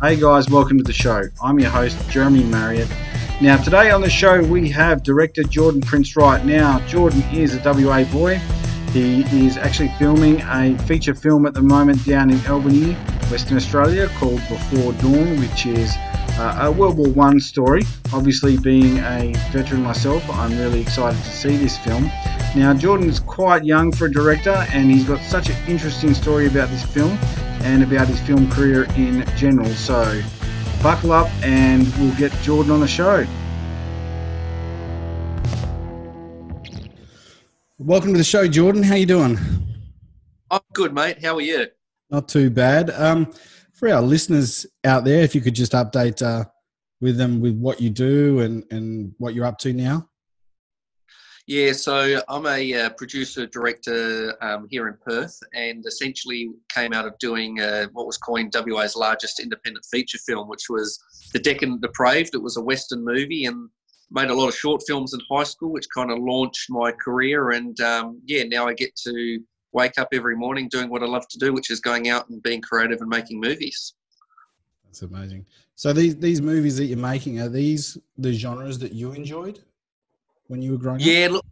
Hey guys, welcome to the show. I'm your host, Jeremy Marriott. Now, today on the show, we have director Jordan Prince Wright. Now, Jordan is a WA boy. He is actually filming a feature film at the moment down in Albany, Western Australia, called Before Dawn, which is uh, a World War One story. Obviously, being a veteran myself, I'm really excited to see this film. Now, Jordan is quite young for a director, and he's got such an interesting story about this film and about his film career in general. So, buckle up, and we'll get Jordan on the show. Welcome to the show, Jordan. How you doing? I'm good, mate. How are you? Not too bad. Um, for our listeners out there, if you could just update uh, with them with what you do and, and what you're up to now. Yeah, so I'm a uh, producer director um, here in Perth, and essentially came out of doing uh, what was coined WA's largest independent feature film, which was The Decadent Depraved. It was a Western movie, and made a lot of short films in high school, which kind of launched my career. And um, yeah, now I get to wake up every morning doing what I love to do, which is going out and being creative and making movies. That's amazing. So these these movies that you're making are these the genres that you enjoyed? When you were growing yeah, up? Yeah, look,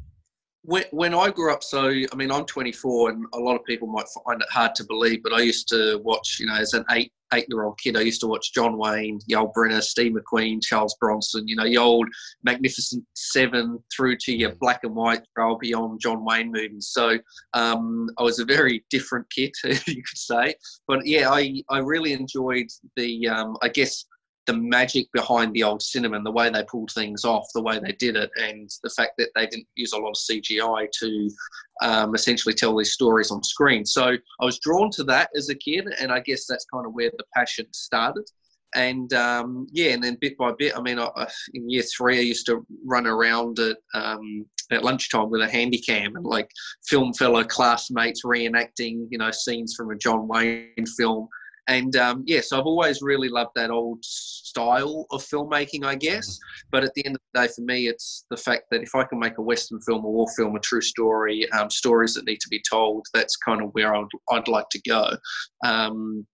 when, when I grew up, so I mean, I'm 24, and a lot of people might find it hard to believe, but I used to watch, you know, as an eight eight year old kid, I used to watch John Wayne, Yul Brynner, Steve McQueen, Charles Bronson, you know, the old Magnificent Seven through to your black and white trail beyond John Wayne movies. So um, I was a very different kid, you could say. But yeah, I, I really enjoyed the, um, I guess, the magic behind the old cinema and the way they pulled things off, the way they did it, and the fact that they didn't use a lot of CGI to um, essentially tell these stories on screen. So I was drawn to that as a kid, and I guess that's kind of where the passion started. And um, yeah, and then bit by bit, I mean, I, in year three, I used to run around at um, at lunchtime with a handy cam and like film fellow classmates reenacting, you know, scenes from a John Wayne film and um, yes, I've always really loved that old style of filmmaking, I guess. Mm-hmm. But at the end of the day, for me, it's the fact that if I can make a Western film, a war film, a true story, um, stories that need to be told, that's kind of where I'd, I'd like to go. Um,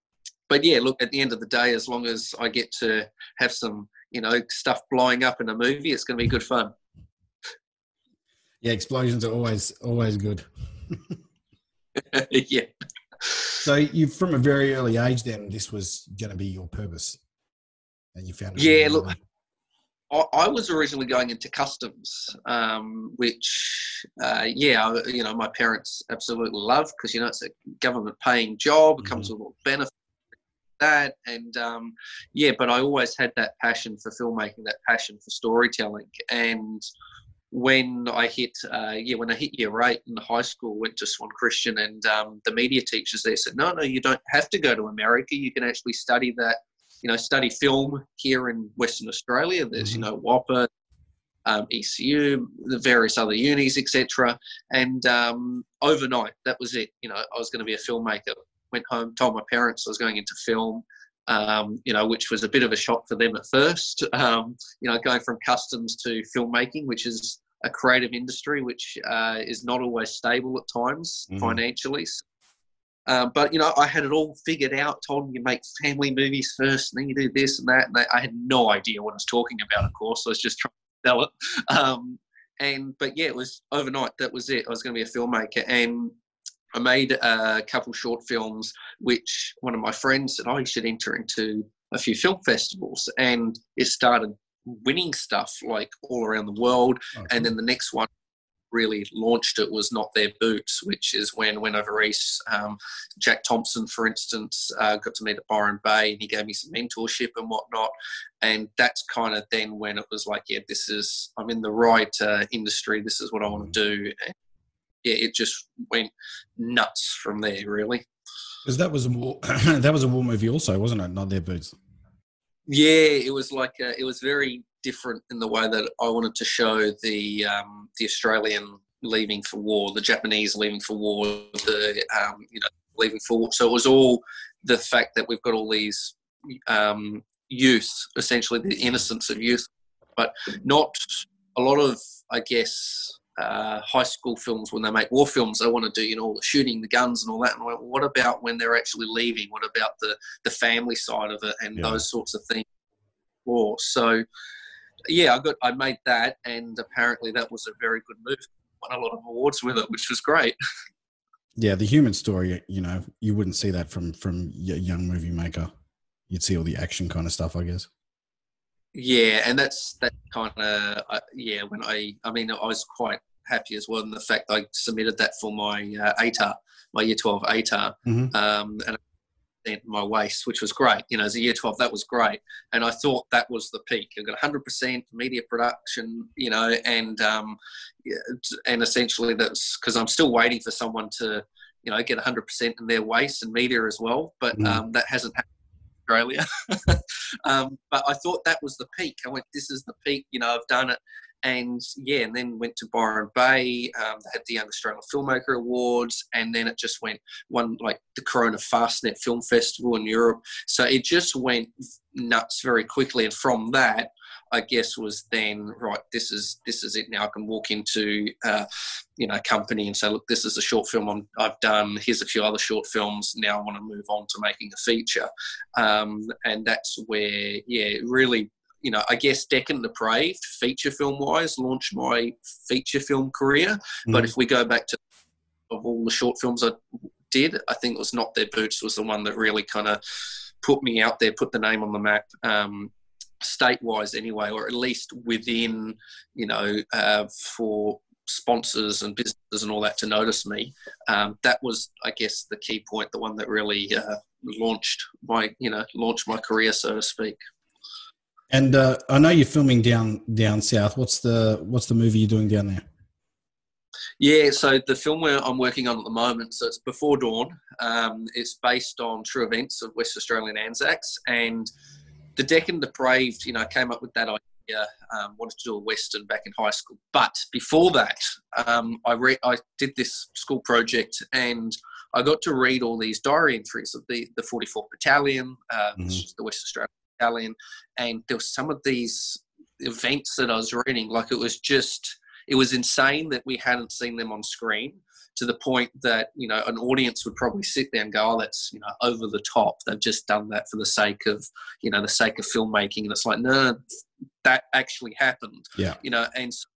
but yeah, look, at the end of the day, as long as I get to have some, you know, stuff blowing up in a movie, it's going to be good fun. Yeah, explosions are always always good. yeah. So you, from a very early age, then this was going to be your purpose, and you found. It yeah, look, I, I, was originally going into customs, um, which, uh, yeah, you know, my parents absolutely love because you know it's a government paying job. It comes mm-hmm. with a benefits that and um, yeah but i always had that passion for filmmaking that passion for storytelling and when I hit, uh, yeah, when I hit year eight in high school, went to Swan Christian, and um, the media teachers there said, no, no, you don't have to go to America. You can actually study that, you know, study film here in Western Australia. There's, mm-hmm. you know, WAAPA, um, ECU, the various other unis, etc. And um, overnight, that was it. You know, I was going to be a filmmaker. Went home, told my parents I was going into film. Um, you know, which was a bit of a shock for them at first. Um, you know, going from customs to filmmaking, which is a creative industry which uh, is not always stable at times mm-hmm. financially. Uh, but you know, I had it all figured out. Told them you make family movies first, and then you do this and that. And I, I had no idea what I was talking about. Of course, I was just trying to sell it. Um, and but yeah, it was overnight. That was it. I was going to be a filmmaker, and I made a couple short films. Which one of my friends said, I should enter into a few film festivals," and it started winning stuff like all around the world. Okay. And then the next one really launched it was Not Their Boots, which is when went over east. Um, Jack Thompson, for instance, uh, got to meet at Byron Bay and he gave me some mentorship and whatnot. And that's kind of then when it was like, yeah, this is, I'm in the right uh, industry. This is what I want to mm. do. And yeah, it just went nuts from there, really. Because that was a war, that was a war movie, also, wasn't it? Not their boots. Yeah, it was like a, it was very different in the way that I wanted to show the um, the Australian leaving for war, the Japanese leaving for war, the um, you know leaving for war. So it was all the fact that we've got all these um, youth, essentially the innocence of youth, but not a lot of I guess uh, high school films when they make war films they want to do you know all the shooting the guns and all that. And went, what about when they're actually leaving? What about the the family side of it and yeah. those sorts of things? War. So yeah i got i made that and apparently that was a very good move won a lot of awards with it which was great. Yeah the human story you know you wouldn't see that from from a young movie maker. You'd see all the action kind of stuff i guess yeah, and that's that kind of uh, yeah. When I, I mean, I was quite happy as well in the fact I submitted that for my uh, ATAR, my Year Twelve ATAR, mm-hmm. um, and my WACE, which was great. You know, as a Year Twelve, that was great, and I thought that was the peak. I got 100% media production, you know, and um, and essentially that's because I'm still waiting for someone to, you know, get 100% in their WACE and media as well, but mm-hmm. um, that hasn't happened Australia. um, but I thought that was the peak. I went, this is the peak. You know, I've done it. And yeah, and then went to Byron Bay. Um, they had the Young Australian Filmmaker Awards, and then it just went one like the Corona Fastnet Film Festival in Europe. So it just went nuts very quickly. And from that, I guess was then right. This is this is it. Now I can walk into uh, you know a company and say, look, this is a short film i have done. Here's a few other short films. Now I want to move on to making a feature, um, and that's where yeah, really. You know, I guess Decadent Depraved, feature film wise, launched my feature film career. Mm-hmm. But if we go back to of all the short films I did, I think it was Not Their Boots was the one that really kind of put me out there, put the name on the map. Um, state-wise anyway, or at least within, you know, uh, for sponsors and businesses and all that to notice me. Um, that was, I guess, the key point, the one that really uh, launched my, you know, launched my career, so to speak. And uh, I know you're filming down down south. What's the what's the movie you're doing down there? Yeah, so the film where I'm working on at the moment, so it's Before Dawn. Um, it's based on true events of West Australian Anzacs, and the Decadent Depraved, you know, came up with that idea. Um, wanted to do a western back in high school, but before that, um, I re- I did this school project and I got to read all these diary entries of the the 44th Battalion, uh, mm-hmm. the West Australian Battalion, and there was some of these events that I was reading, like it was just it was insane that we hadn't seen them on screen to the point that you know an audience would probably sit there and go, "Oh, that's you know over the top. They've just done that for the sake of you know the sake of filmmaking." And it's like, no, that actually happened. Yeah, you know, and so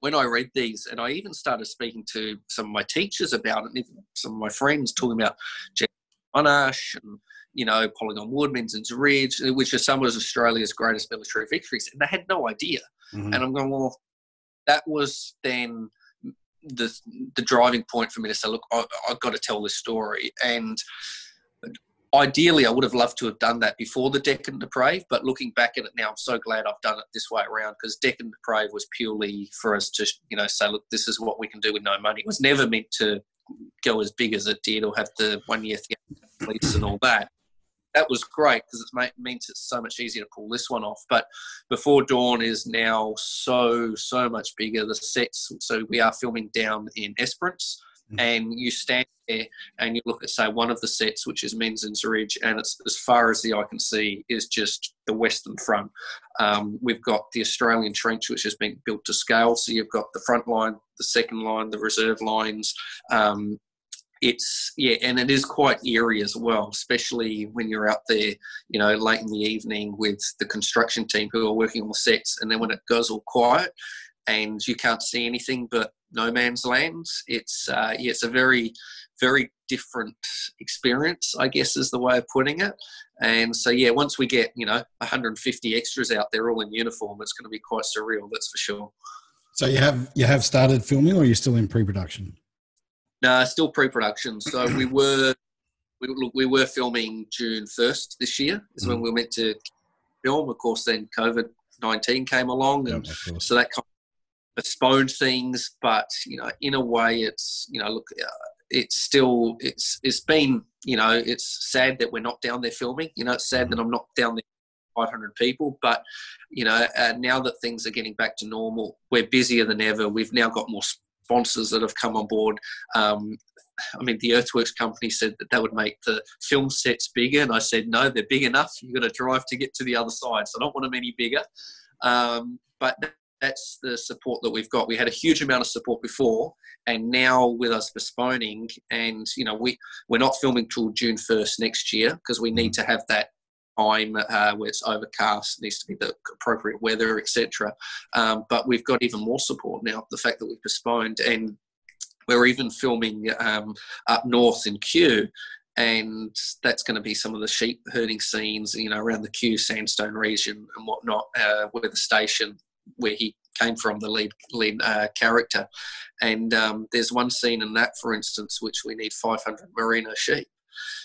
when I read these, and I even started speaking to some of my teachers about it, and even some of my friends talking about Jeff Monash and you know Polygon Wood, Menzins Ridge, which are some of Australia's greatest military victories, and they had no idea. Mm-hmm. And I'm going, well, that was then the the driving point for me to say, look, I, have got to tell this story. And ideally, I would have loved to have done that before the Decadent Depraved. But looking back at it now, I'm so glad I've done it this way around because Decadent Depraved was purely for us to, you know, say, look, this is what we can do with no money. It was never meant to go as big as it did or have the one year police and all that that was great because it means it's so much easier to pull this one off. But Before Dawn is now so so much bigger. The sets, so we are filming down in Esperance, mm-hmm. and you stand there and you look at say one of the sets, which is Menzins Ridge, and it's as far as the eye can see is just the western front. Um, we've got the Australian Trench, which has been built to scale. So you've got the front line, the second line, the reserve lines. Um, it's yeah, and it is quite eerie as well, especially when you're out there, you know, late in the evening with the construction team who are working on the sets, and then when it goes all quiet and you can't see anything but no man's land, it's uh, yeah, it's a very very different experience, I guess is the way of putting it. And so yeah, once we get you know 150 extras out there all in uniform, it's going to be quite surreal, that's for sure. So you have you have started filming, or you're still in pre-production? No, still pre-production. So we were we, we were filming June first this year. Is mm when we were meant to film. Of course, then COVID nineteen came along, and so that kind of postponed things. But you know, in a way, it's you know, look, uh, it's still it's it's been you know, it's sad that we're not down there filming. You know, it's sad mm that I'm not down there 500 people. But you know, uh, now that things are getting back to normal, we're busier than ever. We've now got more sponsors that have come on board. Um, I mean, the Earthworks company said that that would make the film sets bigger, and I said no, they're big enough. You've got to drive to get to the other side, so I don't want them any bigger. Um, but that's the support that we've got. We had a huge amount of support before, and now with us postponing, and you know, we we're not filming till June first next year because we need to have that time uh, where it's overcast, needs to be the appropriate weather, etc. Um, but we've got even more support now. The fact that we've postponed, and we're even filming um, up north in Cue, and that's going to be some of the sheep herding scenes, you know, around the Cue sandstone region and whatnot, uh, where the station where he came from, the lead lead uh, character. And um, there's one scene in that, for instance, which we need 500 merino sheep.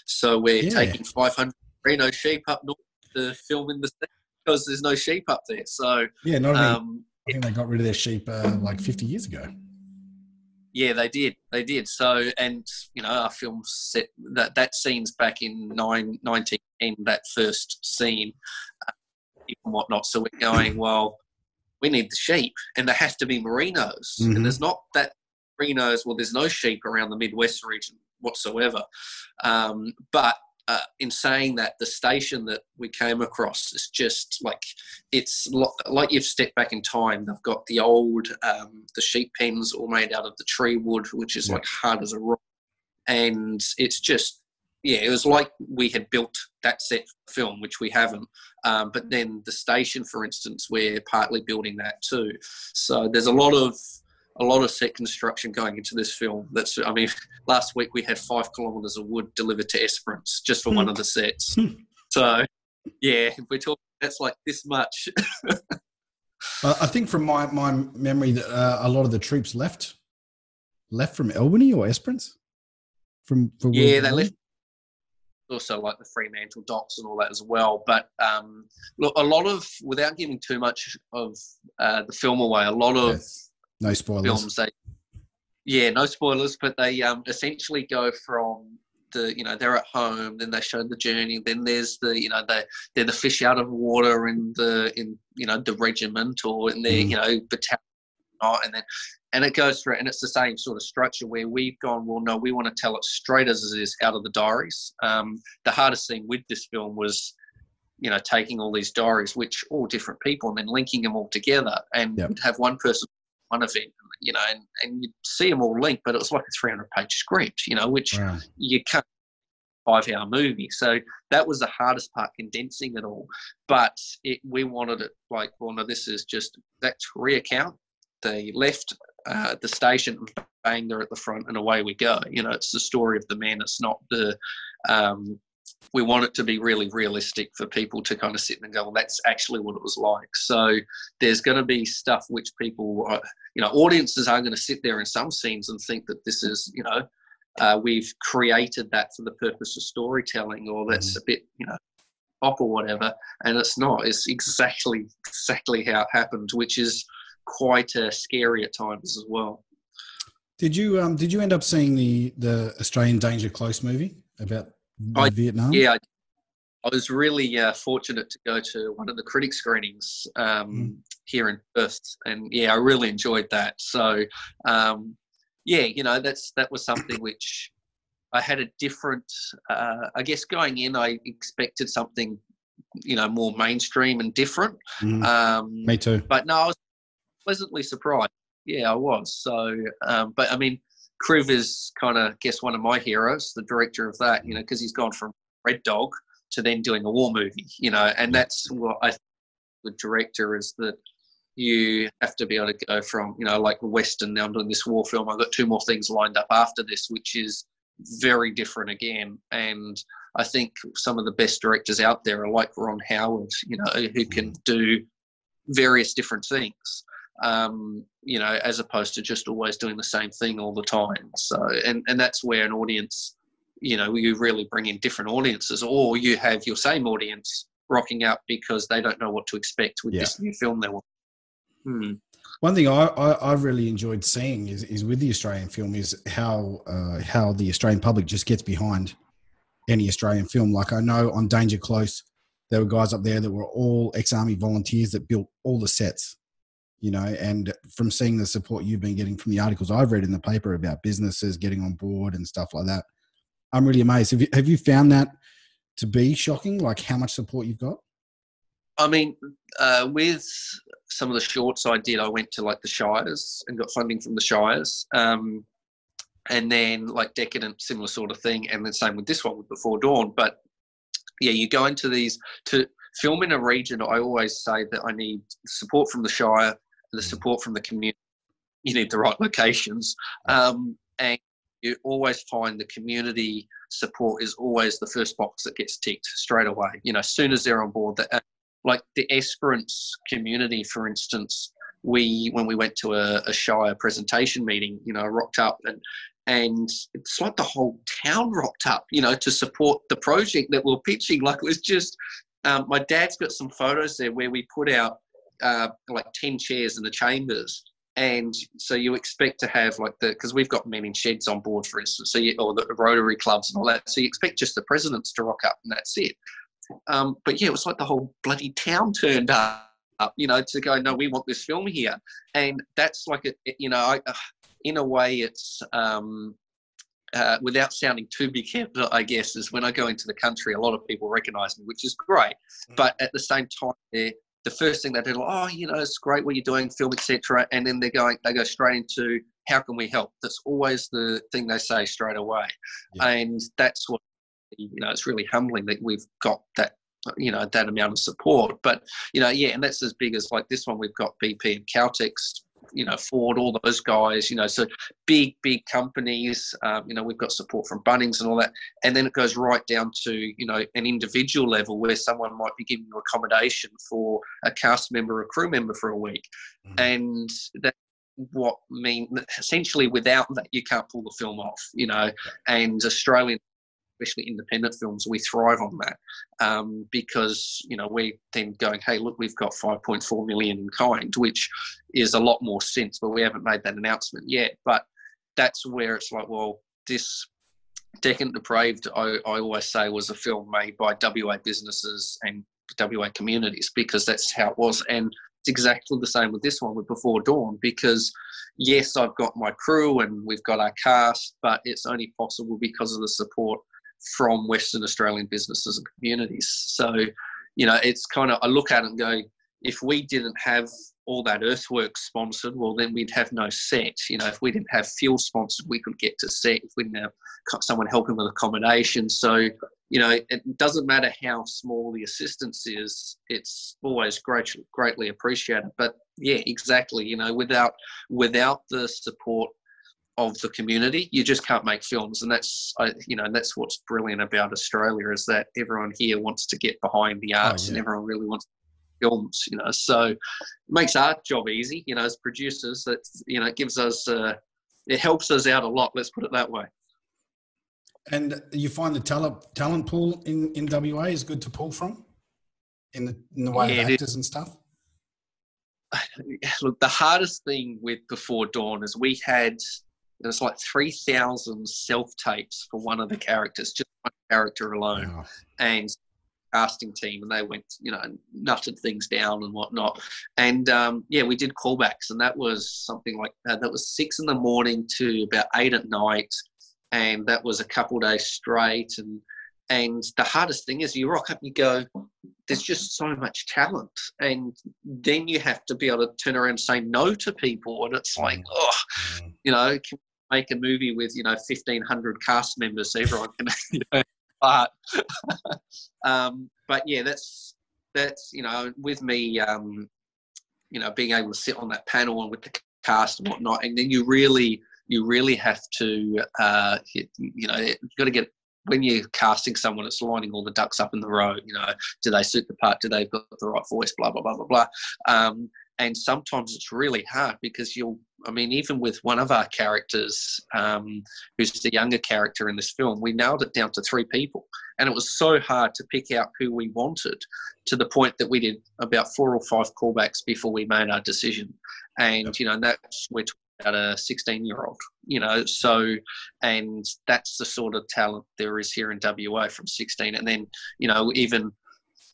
So we're yeah. taking 500 merino sheep up north to film in the because there's no sheep up there. So yeah, not um, I think they got rid of their sheep uh, like 50 years ago. Yeah, they did. They did. So, and you know, our film set that that scene's back in nine, 1910, that first scene uh, and whatnot. So we're going, well, we need the sheep, and there has to be merinos, mm-hmm. and there's not that merinos. Well, there's no sheep around the Midwest region whatsoever. Um, but uh, in saying that, the station that we came across is just like it's lo- like you've stepped back in time. They've got the old um, the sheep pens all made out of the tree wood, which is yeah. like hard as a rock, and it's just yeah, it was like we had built that set film, which we haven't. Um, but then the station, for instance, we're partly building that too. So there's a lot of a lot of set construction going into this film. That's, I mean, last week we had five kilometres of wood delivered to Esperance just for one of the sets. Hmm. so, yeah, we're talking, that's like this much. I think from my, my memory that uh, a lot of the troops left, left from Albany or Esperance. From, from yeah, they left. Also, like the Fremantle docks and all that as well. But um, look, a lot of, without giving too much of uh, the film away, a lot of no spoilers. Films they, yeah, no spoilers, but they um, essentially go from the you know they're at home, then they show the journey, then there's the you know they they're the fish out of water in the in you know the regiment or in the mm. you know battalion, and then and it goes through and it's the same sort of structure where we've gone well no we want to tell it straight as it is out of the diaries um, the hardest thing with this film was you know taking all these diaries which all different people and then linking them all together and yep. have one person one event, you know, and, and you see them all linked, but it was like a 300 page script, you know, which wow. you can't five hour movie. So that was the hardest part, condensing it all. But it, we wanted it like, well, no, this is just that career count. They left uh, the station, bang, they're at the front, and away we go. You know, it's the story of the man. It's not the um, we want it to be really realistic for people to kind of sit and go, well, that's actually what it was like. So there's going to be stuff which people, are, you know, audiences are going to sit there in some scenes and think that this is, you know, uh, we've created that for the purpose of storytelling, or that's mm-hmm. a bit, you know, pop or whatever. And it's not. It's exactly exactly how it happened, which is quite uh, scary at times as well. Did you um did you end up seeing the the Australian Danger Close movie about I, Vietnam? Yeah, I, I was really uh, fortunate to go to one of the critic screenings um, mm. here in Perth, and yeah, I really enjoyed that. So, um, yeah, you know, that's that was something which I had a different. Uh, I guess going in, I expected something, you know, more mainstream and different. Mm. Um, Me too. But no, I was pleasantly surprised. Yeah, I was. So, um, but I mean, Kriv is kind of, guess, one of my heroes, the director of that, you know, mm. because he's gone from Red Dog to then doing a war movie, you know, and that's what I think the director is that you have to be able to go from, you know, like Western, now I'm doing this war film. I've got two more things lined up after this, which is very different again. And I think some of the best directors out there are like Ron Howard, you know, who can mm. do various different things um, you know, as opposed to just always doing the same thing all the time. So, and, and that's where an audience, you know, you really bring in different audiences, or you have your same audience rocking out because they don't know what to expect with yeah. this new film they want. Hmm. One thing I, I, have really enjoyed seeing is, is with the Australian film is how uh, how the Australian public just gets behind any Australian film. Like I know on Danger Close, there were guys up there that were all ex-army volunteers that built all the sets you know, and from seeing the support you've been getting from the articles I've read in the paper about businesses getting on board and stuff like that, I'm really amazed. Have you, have you found that to be shocking, like how much support you've got? I mean, uh, with some of the shorts I did, I went to like the Shires and got funding from the Shires. Um, and then like Decadent, similar sort of thing. And then same with this one with Before Dawn. But yeah, you go into these to film in a region. I always say that I need support from the Shire, the support from the community. You need the right locations. Um, and you always find the community support is always the first box that gets ticked straight away. You know, as soon as they're on board, that like the Esperance community, for instance, we when we went to a, a Shire presentation meeting, you know, rocked up and and it's like the whole town rocked up, you know, to support the project that we're pitching. Like it was just, um, my dad's got some photos there where we put out uh, like ten chairs in the chambers, and so you expect to have like the because we've got men in sheds on board, for instance, so you, or the Rotary clubs and all that. So you expect just the presidents to rock up, and that's it. Um, but yeah, it was like the whole bloody town turned up, you know, to go, no, we want this film here. And that's like, a, you know, I, uh, in a way, it's, um, uh, without sounding too big headed, I guess, is when I go into the country, a lot of people recognize me, which is great. Mm. But at the same time, they're, the first thing they do, oh, you know, it's great what you're doing, film, etc. And then they're going, they go straight into how can we help? That's always the thing they say straight away, yeah. and that's what you know, it's really humbling that we've got that you know that amount of support but you know yeah and that's as big as like this one we've got bp and caltex you know ford all those guys you know so big big companies um, you know we've got support from bunnings and all that. And then it goes right down to you know an individual level where someone might be giving you accommodation for a cast member or crew member for a week. Mm-hmm. and that what mean essentially without that you can't pull the film off you know. And australian especially independent films, we thrive on that um, because you know we're then going, hey, look, we've got 5.4 million in kind, which is a lot more sense, but we haven't made that announcement yet. But that's where it's like, well, this Decadent Depraved, I, I always say, was a film made by WA businesses and WA communities because that's how it was, and it's exactly the same with this one with Before Dawn because yes, I've got my crew and we've got our cast, but it's only possible because of the support from Western Australian businesses and communities. So, you know, it's kind of, I look at it and go, if we didn't have all that earthwork sponsored, well, then we'd have no set. You know, if we didn't have fuel sponsored, we could get to set. If we didn't have someone helping with accommodation. So, you know, it doesn't matter how small the assistance is, it's always great, greatly appreciated. But yeah, exactly. You know, without without the support of the community. You just can't make films, and that's you know that's what's brilliant about Australia is that everyone here wants to get behind the arts, oh, yeah. and everyone really wants films. You know, so it makes our job easy. You know, as producers, that you know it gives us uh, it helps us out a lot. Let's put it that way. And you find the talent talent pool in in WA is good to pull from, in the in the way yeah, of actors and stuff. Look, the hardest thing with Before Dawn is we had there's like 3,000 self tapes for one of the characters, just one character alone. Wow. And casting team and they went, you know, nutted things down and whatnot. And um, yeah, we did callbacks, and that was something like uh, that was six in the morning to about eight at night, and that was a couple days straight. And and the hardest thing is you rock up and you go, there's just so much talent, and then you have to be able to turn around and say no to people, and it's like, oh, you know, can make a movie with you know 1500 cast members so everyone can you know, but um, but yeah that's that's you know with me um, you know being able to sit on that panel and with the cast and whatnot and then you really you really have to uh, you, you know you've got to get when you're casting someone, it's lining all the ducks up in the row. You know, do they suit the part? Do they've got the right voice? Blah blah blah blah blah. Um, and sometimes it's really hard because you'll i mean even with one of our characters um, who's the younger character in this film we nailed it down to three people. And it was so hard to pick out who we wanted to the point that we did about four or five callbacks before we made our decision. And you know that's we're talking about a 16 year old you know so and that's the sort of talent there is here in wa from 16 and then you know even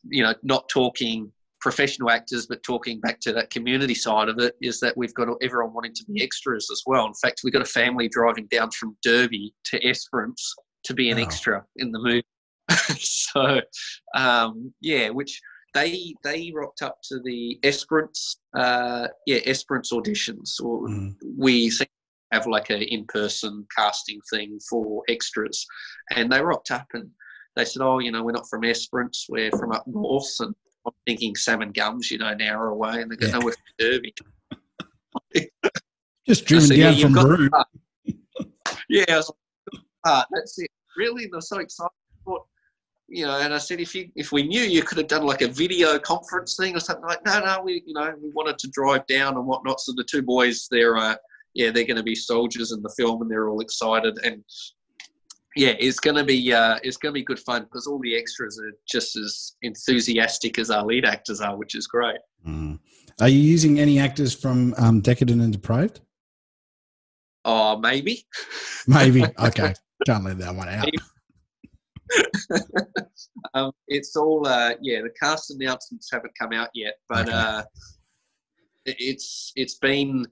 you know not talking professional actors, but talking back to that community side of it, is that we've got everyone wanting to be extras as well. In fact, we've got a family driving down from Derby to Esperance to be an extra in the movie. so, um, yeah, which they they rocked up to the Esperance, uh, yeah, Esperance auditions. Or mm. we have like a in-person casting thing for extras, and they rocked up and they said, "Oh, you know, we're not from Esperance, we're from up north." And I'm thinking Salmon Gums, you know, an hour away, and they go, yeah. "No, we're Derby." Just driven said, down yeah, from Broome. yeah, I was like, ah, that's it. Really, they're so excited. Thought, you know, and I said, if you if we knew, you could have done like a video conference thing or something like. No, no, we you know we wanted to drive down and whatnot. So the two boys, they're uh, yeah, they're going to be soldiers in the film, and they're all excited. And yeah, it's going to be uh, it's going to be good fun because all the extras are just as enthusiastic as our lead actors are, which is great. Mm. Are you using any actors from um, Decadent and Depraved? Oh, maybe. Maybe. Okay. Can't let that one out. um, it's all, uh, yeah, the cast announcements haven't come out yet, but okay. uh, it's it's been.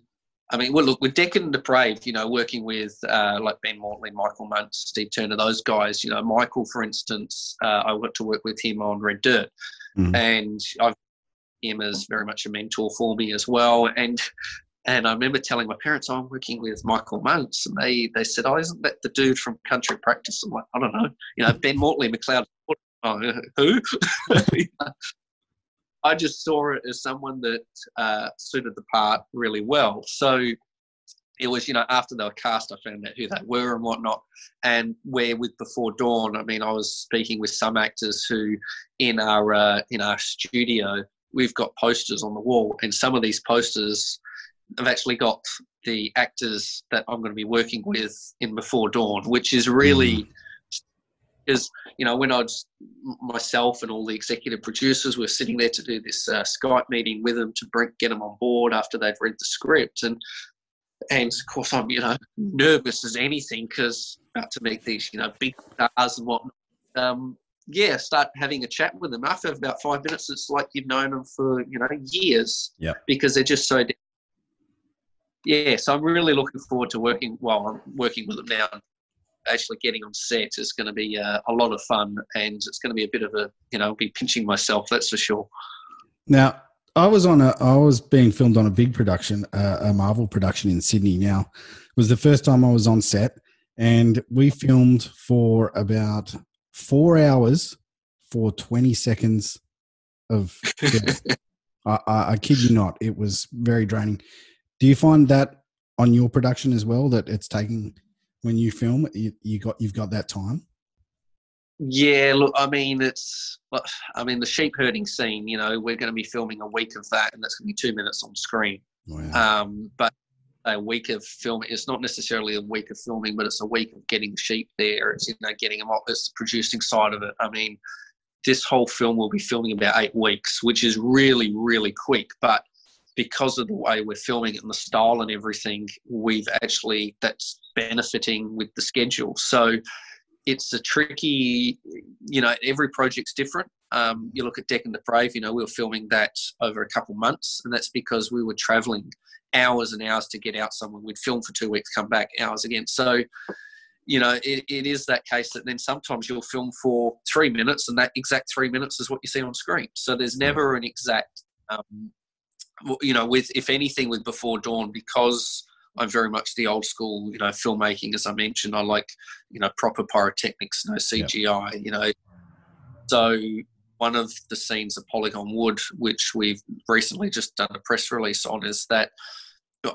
I mean, well, look, with Decadent and Depraved, you know, working with uh, like Ben Mortley, Michael Muntz, Steve Turner, those guys, you know, Michael, for instance, uh, I got to work with him on Red Dirt, mm. and I've him as very much a mentor for me as well. And and I remember telling my parents, oh, I'm working with Michael Muntz. And they, they said, Oh, isn't that the dude from Country Practice? I'm like, I don't know. You know, Ben Mortley, McLeod. Oh, who? I just saw it as someone that uh, suited the part really well. So it was, you know, after they were cast, I found out who they were and whatnot. And where with Before Dawn, I mean, I was speaking with some actors who, in our uh, in our studio, we've got posters on the wall, and some of these posters I've actually got the actors that I'm going to be working with in Before Dawn, which is really because you know when I was myself and all the executive producers were sitting there to do this uh, Skype meeting with them to bring, get them on board after they've read the script and and of course I'm you know nervous as anything because about to meet these you know big stars and whatnot. Um, yeah, start having a chat with them. After about five minutes, it's like you've known them for you know years. Yeah. Because they're just so yeah, so I'm really looking forward to working. Well, I'm working with them now. Actually, getting on set is going to be uh, a lot of fun, and it's going to be a bit of a you know, be pinching myself. That's for sure. Now, I was on a, I was being filmed on a big production, uh, a Marvel production in Sydney. Now, it was the first time I was on set, and we filmed for about four hours for 20 seconds of. I, I, I kid you not, it was very draining. Do you find that on your production as well that it's taking when you film you, you got you've got that time? Yeah, look, I mean, it's, I mean, the sheep herding scene. You know, we're going to be filming a week of that, and that's going to be two minutes on screen. Um, but a week of filming. It's not necessarily a week of filming, but it's a week of getting sheep there. It's you know getting them off. It's the producing side of it. I mean, this whole film will be filming about eight weeks, which is really really quick. But because of the way we're filming it and the style and everything, we've actually that's benefiting with the schedule. So it's a tricky, you know, every project's different. Um, you look at Decadent Depraved, you know, we were filming that over a couple months, and that's because we were traveling hours and hours to get out somewhere. We'd film for two weeks, come back hours again. So, you know, it, it is that case that then sometimes you'll film for three minutes, and that exact three minutes is what you see on screen. So there's never an exact um, you know, with if anything, with Before Dawn, because I'm very much the old school, you know, filmmaking. As I mentioned, I like, you know, proper pyrotechnics, no CGI. Yep. You know, so one of the scenes of Polygon Wood, which we've recently just done a press release on, is that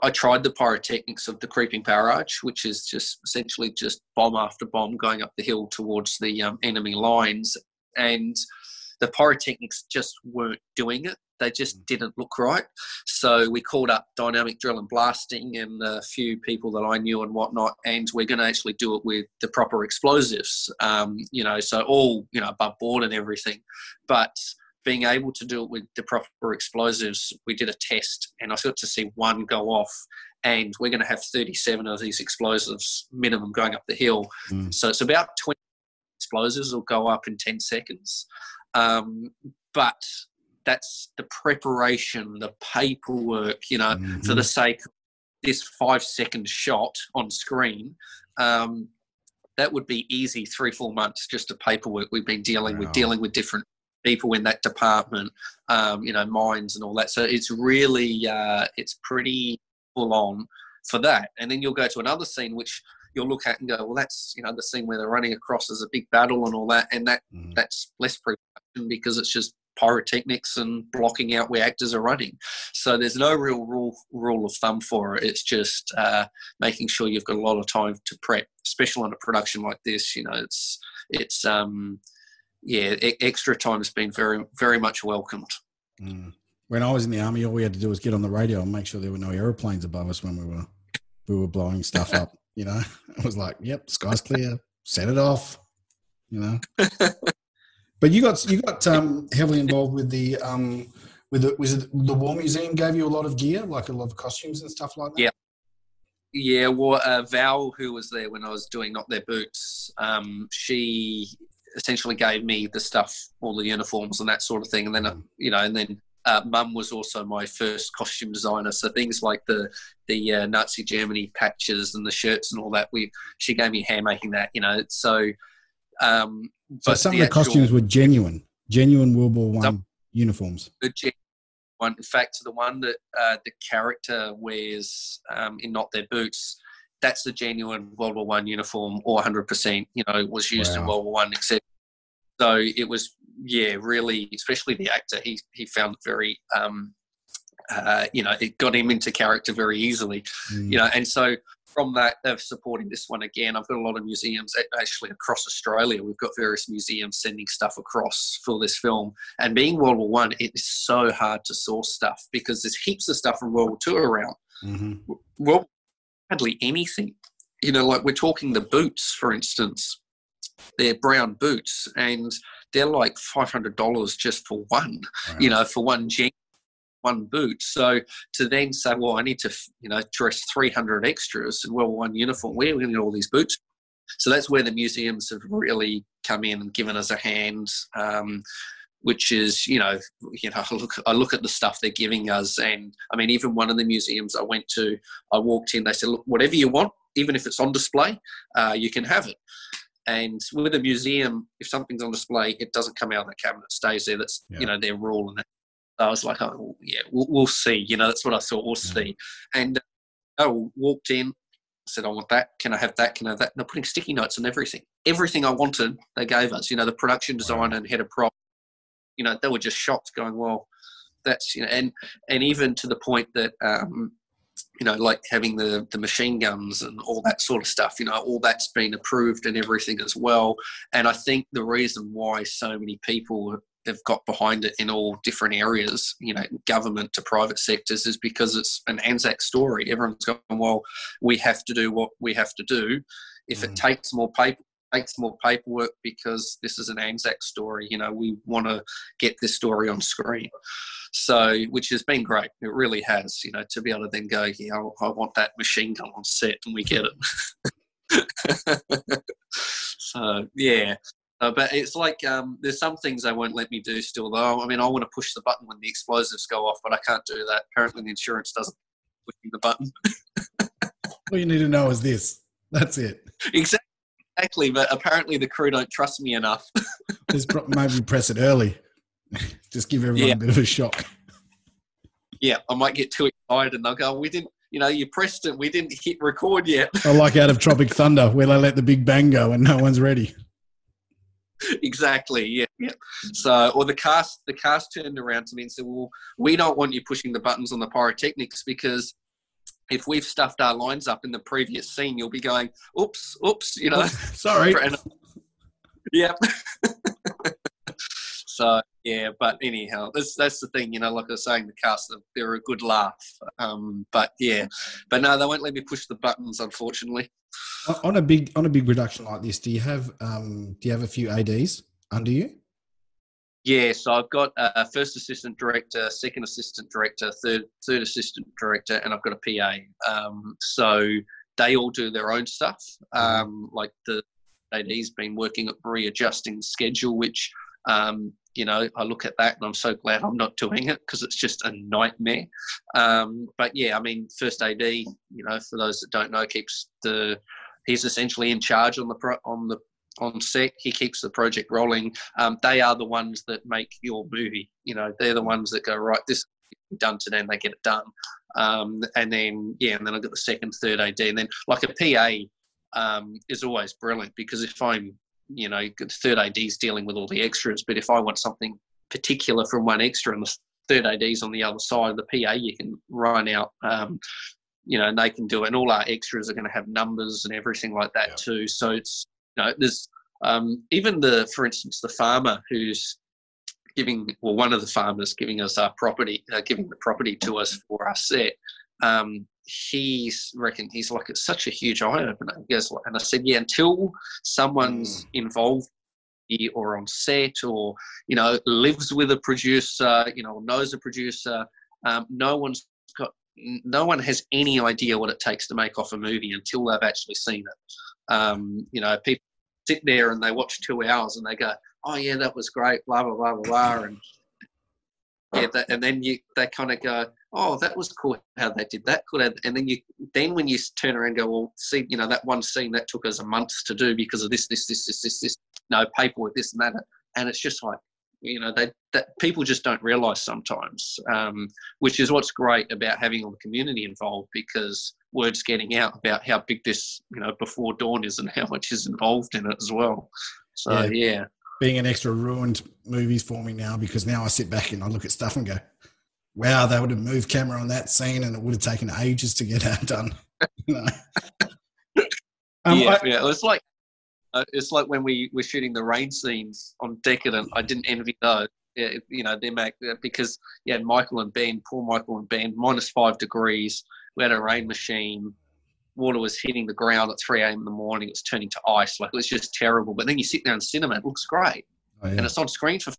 I tried the pyrotechnics of the creeping barrage, which is just essentially just bomb after bomb going up the hill towards the um, enemy lines, and the pyrotechnics just weren't doing it they just mm. didn't look right. So we called up Dynamic Drill and Blasting and a few people that I knew and whatnot, and we're going to actually do it with the proper explosives. Um, you know, so all you know above board and everything, but being able to do it with the proper explosives, we did a test and I got to see one go off. And we're going to have 37 of these explosives minimum going up the hill. Mm. So it's about 20 explosives will go up in 10 seconds. Um, but that's the preparation, the paperwork, you know, mm-hmm. for the sake of this five second shot on screen. Um, that would be easy three, four months just of paperwork we've been dealing wow. with, dealing with different people in that department, um, you know, mines and all that. So it's really, uh, it's pretty full on for that. And then you'll go to another scene which you'll look at and go, well, that's you know the scene where they're running across as a big battle and all that, and that mm. that's less pre-production because it's just pyrotechnics and blocking out where actors are running. So there's no real rule rule of thumb for it. It's just uh, making sure you've got a lot of time to prep, especially on a production like this. You know, it's it's um, yeah, e- extra time has been very very much welcomed. Mm. When I was in the army, all we had to do was get on the radio and make sure there were no aeroplanes above us when we were we were blowing stuff up. You know, I was like, "Yep, sky's clear. Set it off." You know. but you got you got um, heavily involved with the um, with the, was it the War Museum gave you a lot of gear, like a lot of costumes and stuff like that. Yeah. Yeah, well, uh, Val, who was there when I was doing Not Their Boots, um, she essentially gave me the stuff, all the uniforms and that sort of thing. And then, uh, you know, and then uh, Mum was also my first costume designer, so things like the the uh, Nazi Germany patches and the shirts and all that. We she gave me hair making that, you know. So, um, so some of the actual, costumes were genuine, genuine World War One uniforms. The one, in fact, the one that uh, the character wears um, in Not Their Boots, that's the genuine World War One uniform, or 100 percent, you know, was used wow. in World War One, except. So it was yeah, really, especially the actor, he he found it very, um, uh, you know, it got him into character very easily, mm. you know, and so from that of supporting this one again, I've got a lot of museums actually across Australia. We've got various museums sending stuff across for this film. And being World War One, it is so hard to source stuff because there's heaps of stuff from World War Two around. Mm-hmm. Well, hardly anything. You know, like we're talking the boots, for instance. They're brown boots, and they're like five hundred dollars just for one. Wow. You know, for one jean, one boot. So to then say, well, I need to you know dress three hundred extras in well one uniform. Where are we going to get all these boots? So that's where the museums have really come in and given us a hand. Um, which is you know you know I look I look at the stuff they're giving us and I mean even one of the museums I went to I walked in they said look whatever you want even if it's on display uh, you can have it and with a museum, if something's on display, it doesn't come out of the cabinet; it stays there. That's yeah. you know their rule. And I was like, oh yeah, we'll, we'll, see. You know, that's what I thought. We'll see. And uh, I walked in, said, I want that. Can I have that? Can I have that? And they're putting sticky notes on everything. Everything I wanted, they gave us. You know, the production designer and head of prop. You know, they were just shocked, going, well, that's you know, and and even to the point that um, you know, like having the, the machine guns and all that sort of stuff, you know, all that's been approved and everything as well. And I think the reason why so many people have got behind it in all different areas, you know, government to private sectors, is because it's an Anzac story. Everyone's going, well, we have to do what we have to do. If mm. it takes more paper, takes more paperwork because this is an Anzac story. You know, we want to get this story on screen. So, which has been great. It really has, you know, to be able to then go, yeah, I, I want that machine gun on set and we get it. so, yeah. Uh, but it's like um, there's some things they won't let me do still, though. I mean, I want to push the button when the explosives go off, but I can't do that. Apparently, the insurance doesn't push the button. All you need to know is this. That's it. Exactly. Exactly, but apparently the crew don't trust me enough. Just maybe press it early. Just give everyone yeah. a bit of a shock. Yeah, I might get too excited and they'll go, we didn't, you know, you pressed it, we didn't hit record yet. I like out of Tropic Thunder where they let the big bang go and no one's ready. Exactly. Yeah. yeah. So, or the cast, the cast turned around to me and said, "Well, we don't want you pushing the buttons on the pyrotechnics because if we've stuffed our lines up in the previous scene, you'll be going, oops, oops, you know. Sorry. yep. so yeah, but anyhow, that's that's the thing, you know. Like I was saying, the cast they're a good laugh. Um, but yeah, but no, they won't let me push the buttons, unfortunately. On a big on a big production like this, do you have um, do you have a few ADs under you? Yeah, so I've got a first assistant director, second assistant director, third third assistant director, and I've got a PA. Um, so they all do their own stuff. Mm-hmm. Um, like the AD's been working at readjusting the schedule, which um, you know I look at that and I'm so glad I'm not doing it because it's just a nightmare. Um, but yeah, I mean, first AD, you know, for those that don't know, keeps the he's essentially in charge on the on the on set. He keeps the project rolling. Um, they are the ones that make your movie. You know, they're the ones that go right. This done today, and they get it done. Um, and then yeah, and then I got the second, third AD, and then like a PA um, is always brilliant because if I'm you know third AD is dealing with all the extras, but if I want something particular from one extra and the third AD's on the other side of the PA, you can run out. Um, you know, and they can do it. And all our extras are going to have numbers and everything like that yeah. too. So it's you know, there's um, even the, for instance, the farmer who's giving, well, one of the farmers giving us our property, uh, giving the property to us for our set. Um, he's reckon he's like it's such a huge eye opener. He goes, and I said, yeah, until someone's mm. involved or on set or you know lives with a producer, you know, knows a producer, um, no one's got no one has any idea what it takes to make off a movie until they've actually seen it. Um, you know, people sit there and they watch two hours and they go, "Oh yeah, that was great," blah blah blah blah blah, and yeah, that, and then you they kind of go, "Oh, that was cool how they did that." Cool, and then you then when you turn around and go, "Well, see, you know that one scene that took us a month to do because of this, this, this, this, this, this, no paperwork, this and that," and it's just like, you know, they that people just don't realise sometimes, um, which is what's great about having all the community involved because word's getting out about how big this, you know, before dawn is and how much is involved in it as well. So yeah. yeah. Being an extra ruined movies for me now because now I sit back and I look at stuff and go, wow, they would have moved camera on that scene and it would have taken ages to get that done. um, yeah, I, yeah, it's like uh, it's like when we were shooting the rain scenes on Decadent. I didn't envy those. Yeah, you know, them act, because yeah, Michael and Ben, poor Michael and Ben, minus five degrees. We had a rain machine. Water was hitting the ground at 3 a.m. in the morning. It was turning to ice. Like it was just terrible. But then you sit there in cinema, it looks great, oh, yeah. and it's on screen for.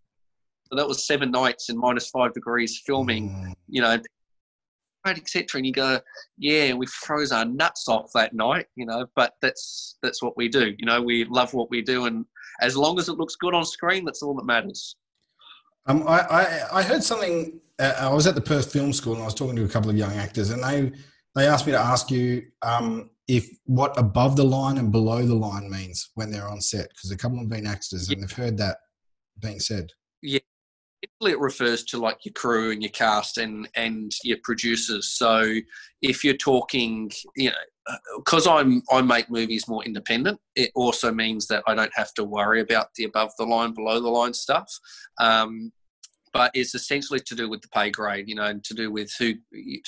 So that was seven nights in minus five degrees filming. Mm. You know, etc. And you go, yeah, we froze our nuts off that night, you know. But that's that's what we do. You know, we love what we do, and as long as it looks good on screen, that's all that matters. Um, I, I, I heard something. Uh, I was at the Perth Film School and I was talking to a couple of young actors, and they they asked me to ask you um, if what above the line and below the line means when they're on set, because a couple have been actors and they've heard that being said. Yeah, it refers to like your crew and your cast and and your producers. So if you're talking, you know, because I'm I make movies more independent, it also means that I don't have to worry about the above the line, below the line stuff. Um, but it's essentially to do with the pay grade, you know, and to do with who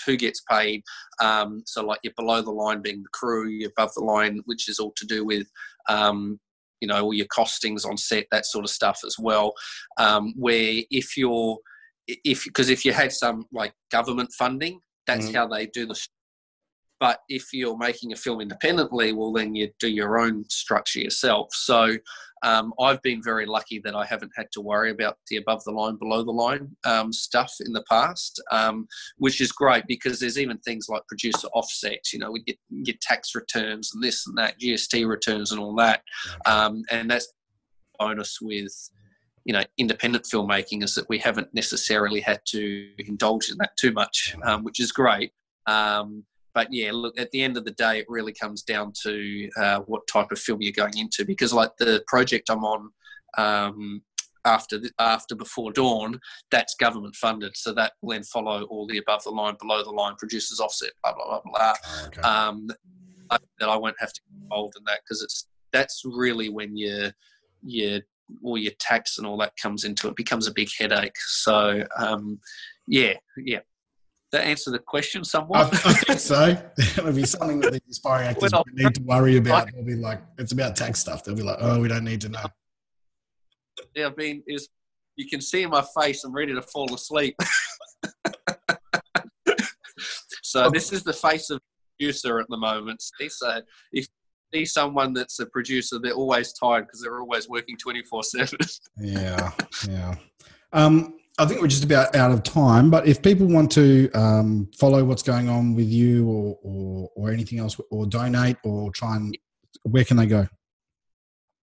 who gets paid. Um, so like you're below the line being the crew, you're above the line, which is all to do with um, you know all your costings on set that sort of stuff as well um, where if you're if because if you had some like government funding that's mm. how they do the but if you're making a film independently well then you do your own structure yourself so um, I've been very lucky that I haven't had to worry about the above the line, below the line um, stuff in the past, um, which is great because there's even things like producer offsets. You know, we get get tax returns and this and that, GST returns and all that, um, and that's bonus with you know independent filmmaking is that we haven't necessarily had to indulge in that too much, um, which is great. Um, but yeah, look, at the end of the day, it really comes down to uh, what type of film you're going into. Because like the project I'm on um, after the, after Before Dawn, that's government funded, so that will then follow all the above the line, below the line, producers offset, blah blah blah blah. Oh, okay. um, that I won't have to get involved in that because it's that's really when you you all your tax and all that comes into it becomes a big headache. So um, yeah, yeah, that answer the question somewhat? I, I think so. It'll be something that the aspiring actors well, need to worry about. They'll be like, it's about tax stuff. They'll be like, oh, we don't need to know. Yeah, I mean, is you can see in my face, I'm ready to fall asleep. so this is the face of producer at the moment. So if see someone that's a producer, they're always tired because they're always working 24 7. Yeah, yeah. Um, I think we're just about out of time, but if people want to um, follow what's going on with you or, or, or anything else, or donate or try and, where can they go?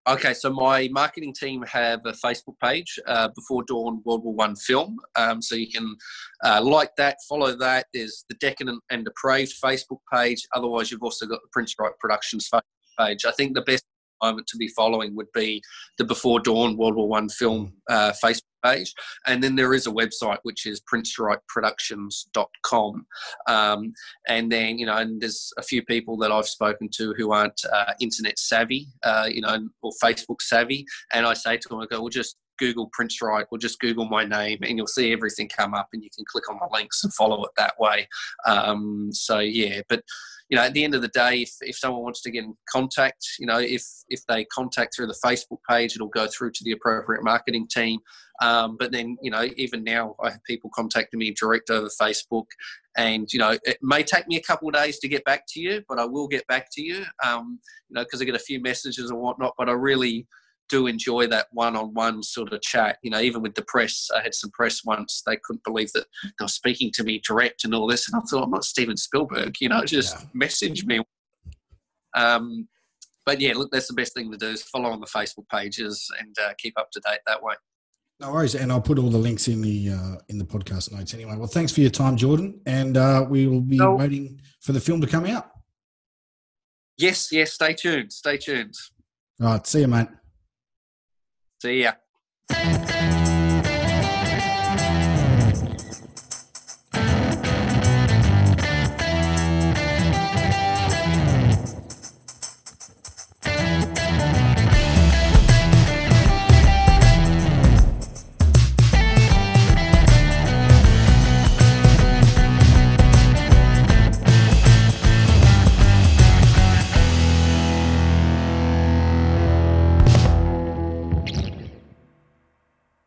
Okay, so my marketing team have a Facebook page, uh, Before Dawn World War One Film. Um, so you can uh, like that, follow that. There's the Decadent and Depraved Facebook page. Otherwise, you've also got the Prince Wright Productions Facebook page. I think the best moment to be following would be the Before Dawn World War One film uh, Facebook page, and then there is a website which is princestrikeproductions.com, um, and then you know, and there's a few people that I've spoken to who aren't uh, internet savvy, uh, you know, or Facebook savvy, and I say to them, I go, well, just Google Prince Strike or just Google my name and you'll see everything come up and you can click on the links and follow it that way. Um, so yeah, but you know, at the end of the day, if, if someone wants to get in contact, you know, if if they contact through the Facebook page, it'll go through to the appropriate marketing team. Um, but then, you know, even now, I have people contacting me direct over Facebook, and you know, it may take me a couple of days to get back to you, but I will get back to you. Um, you know, because I get a few messages and whatnot. But I really do enjoy that one-on-one sort of chat. You know, even with the press, I had some press once. They couldn't believe that they were speaking to me direct and all this, and I thought, I'm not Steven Spielberg. You know, just yeah. message me. Um, but yeah, look, that's the best thing to do is follow on the Facebook pages and uh, keep up to date that way. No worries, and I'll put all the links in the uh, in the podcast notes anyway. Well, thanks for your time, Jordan, and uh, we will be no. waiting for the film to come out. Yes, yes. Stay tuned. Stay tuned. All right. See you, mate. See ya.